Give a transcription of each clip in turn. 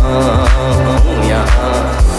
Oh yeah.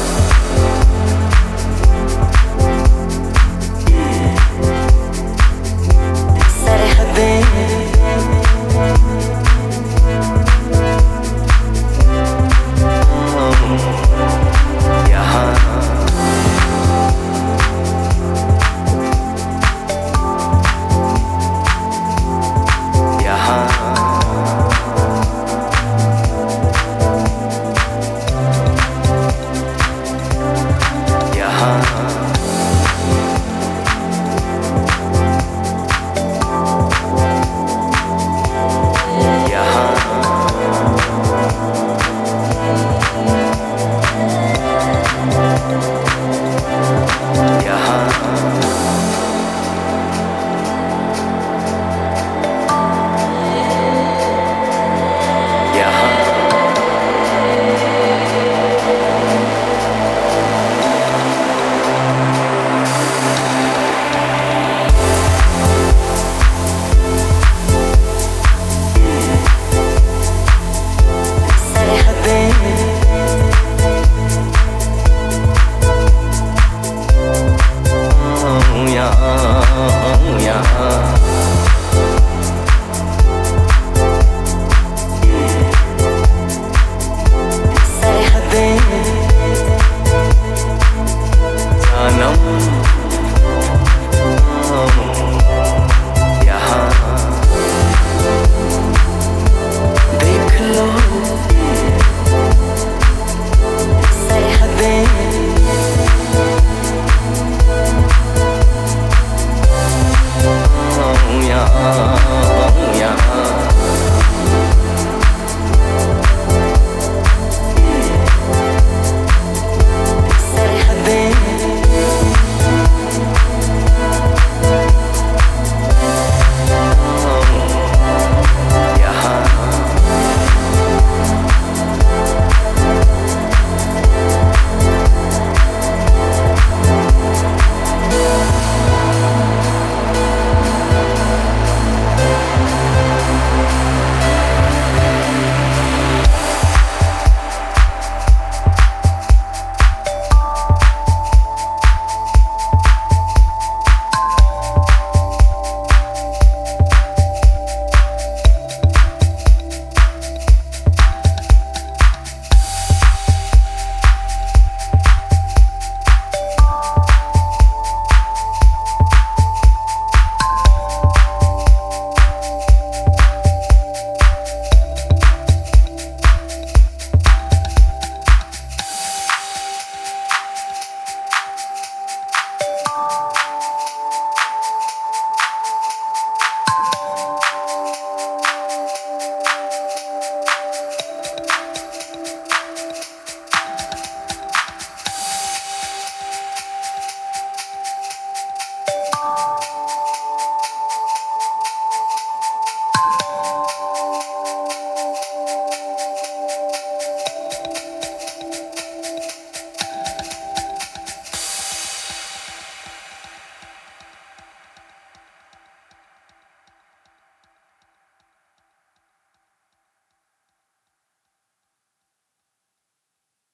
love.